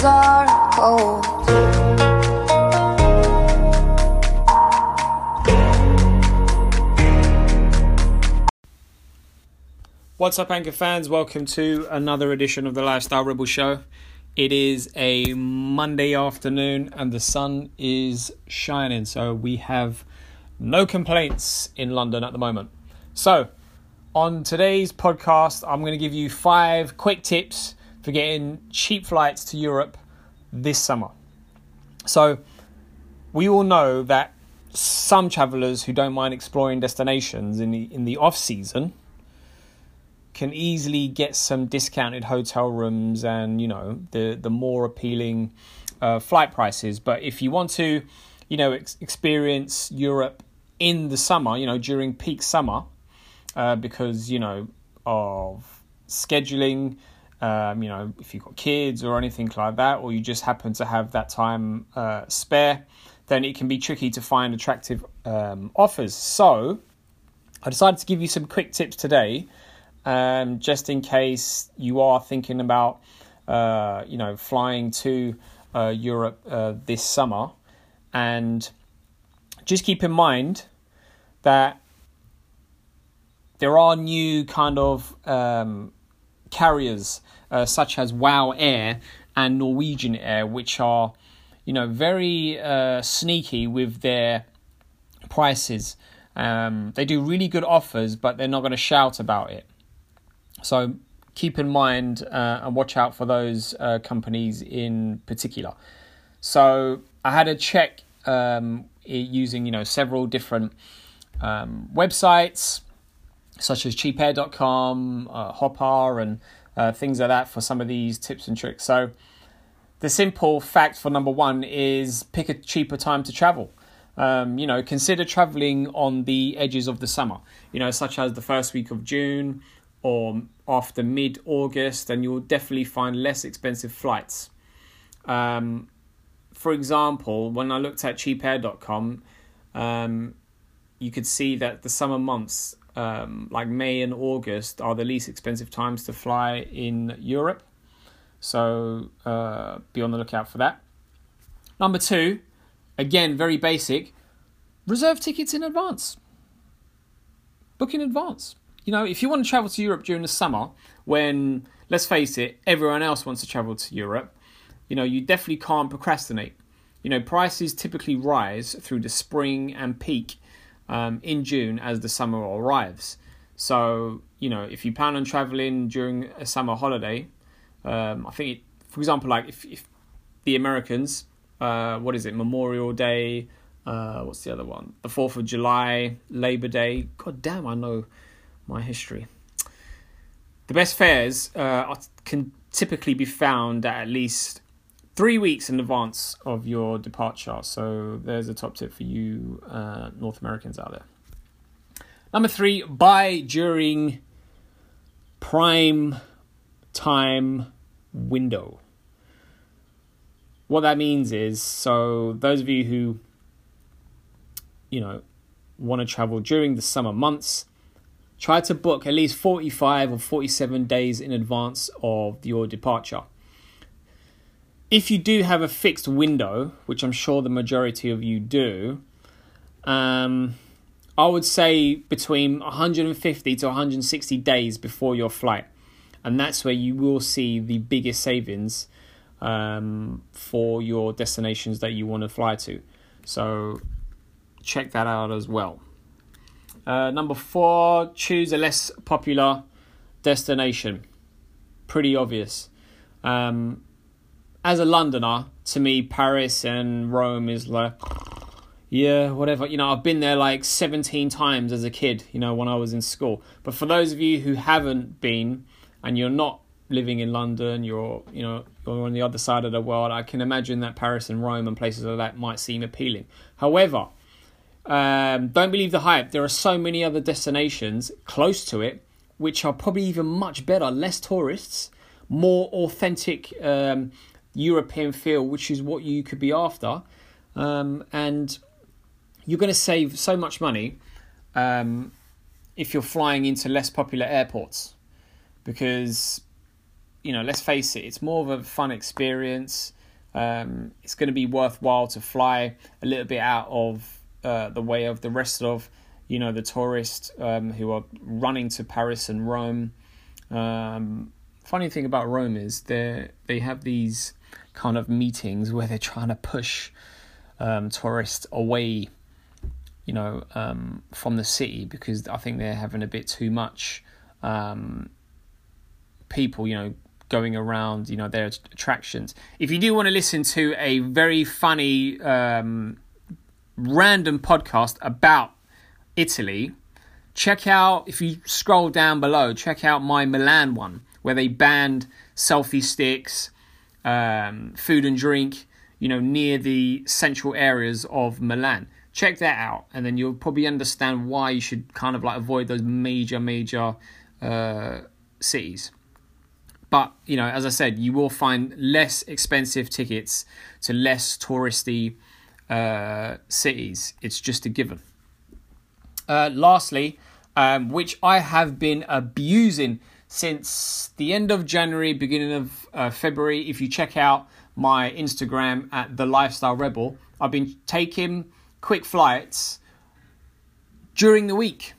hands are cold. What's up, Anchor fans? Welcome to another edition of the Lifestyle Rebel Show. It is a Monday afternoon and the sun is shining, so we have no complaints in London at the moment. So, on today's podcast, I'm going to give you five quick tips for getting cheap flights to Europe this summer. So, we all know that some travelers who don't mind exploring destinations in the in the off season can easily get some discounted hotel rooms and you know the the more appealing uh, flight prices. But if you want to, you know, ex- experience Europe in the summer, you know, during peak summer, uh, because you know of scheduling. Um, you know, if you've got kids or anything like that, or you just happen to have that time uh, spare, then it can be tricky to find attractive um, offers. So, I decided to give you some quick tips today um, just in case you are thinking about, uh, you know, flying to uh, Europe uh, this summer. And just keep in mind that there are new kind of um, carriers uh, such as WoW Air and Norwegian Air, which are, you know, very uh, sneaky with their prices. Um, they do really good offers, but they're not going to shout about it. So keep in mind uh, and watch out for those uh, companies in particular. So I had a check um, using you know several different um, websites such as cheapair.com, uh, Hopper, and uh, things like that for some of these tips and tricks. So the simple fact for number one is pick a cheaper time to travel. Um, you know, consider traveling on the edges of the summer. You know, such as the first week of June or after mid August, and you'll definitely find less expensive flights. Um, for example, when I looked at cheapair.com, um, you could see that the summer months, um, like May and August, are the least expensive times to fly in Europe. So uh, be on the lookout for that. Number two, again, very basic reserve tickets in advance. Book in advance you know, if you want to travel to Europe during the summer, when let's face it, everyone else wants to travel to Europe, you know, you definitely can't procrastinate. You know, prices typically rise through the spring and peak um, in June as the summer arrives. So, you know, if you plan on traveling during a summer holiday, um, I think, it, for example, like if, if the Americans, uh, what is it, Memorial Day, uh, what's the other one? The 4th of July, Labor Day. God damn, I know my history. The best fares uh, can typically be found at at least three weeks in advance of your departure. So there's a top tip for you uh, North Americans out there. Number three, buy during prime time window. What that means is, so those of you who, you know, want to travel during the summer months, Try to book at least 45 or 47 days in advance of your departure. If you do have a fixed window, which I'm sure the majority of you do, um, I would say between 150 to 160 days before your flight. And that's where you will see the biggest savings um, for your destinations that you want to fly to. So check that out as well. Uh, number four, choose a less popular destination. Pretty obvious. Um, as a Londoner, to me, Paris and Rome is like, yeah, whatever. You know, I've been there like 17 times as a kid, you know, when I was in school. But for those of you who haven't been and you're not living in London, you're, you know, you're on the other side of the world, I can imagine that Paris and Rome and places like that might seem appealing. However, um, don't believe the hype. There are so many other destinations close to it, which are probably even much better, less tourists, more authentic um, European feel, which is what you could be after. Um, and you're going to save so much money um, if you're flying into less popular airports because you know, let's face it, it's more of a fun experience. Um, it's going to be worthwhile to fly a little bit out of uh, the way of the rest of, you know, the tourists um, who are running to Paris and Rome. Um, funny thing about Rome is they they have these kind of meetings where they're trying to push um, tourists away, you know, um, from the city because I think they're having a bit too much um, people, you know, going around, you know, their attractions. If you do want to listen to a very funny, um, random podcast about Italy, check out, if you scroll down below, check out my Milan one, where they banned selfie sticks, um, food and drink, you know, near the central areas of Milan. Check that out, and then you'll probably understand why you should kind of like avoid those major, major uh, cities. But you know, as I said, you will find less expensive tickets to less touristy uh, cities. It's just a given. Uh, lastly, um, which I have been abusing since the end of January, beginning of uh, February. If you check out my Instagram at the Lifestyle Rebel, I've been taking quick flights during the week.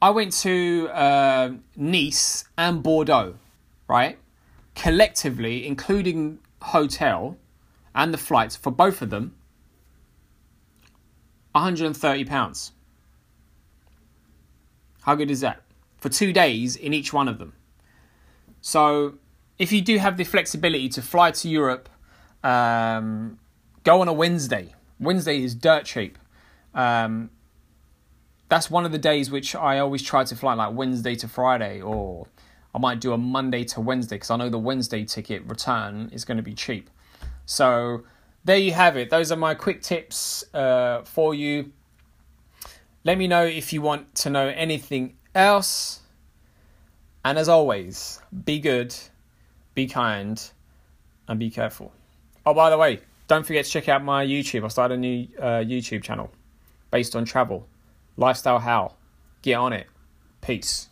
I went to uh, Nice and Bordeaux right? Collectively, including hotel and the flights for both of them, £130. How good is that? For two days in each one of them. So, if you do have the flexibility to fly to Europe, um, go on a Wednesday. Wednesday is dirt cheap. Um, that's one of the days which I always try to fly, like Wednesday to Friday or I might do a Monday to Wednesday because I know the Wednesday ticket return is going to be cheap. So there you have it. Those are my quick tips uh, for you. Let me know if you want to know anything else. And as always, be good, be kind, and be careful. Oh, by the way, don't forget to check out my YouTube. I started a new uh, YouTube channel based on travel, lifestyle how. Get on it. Peace.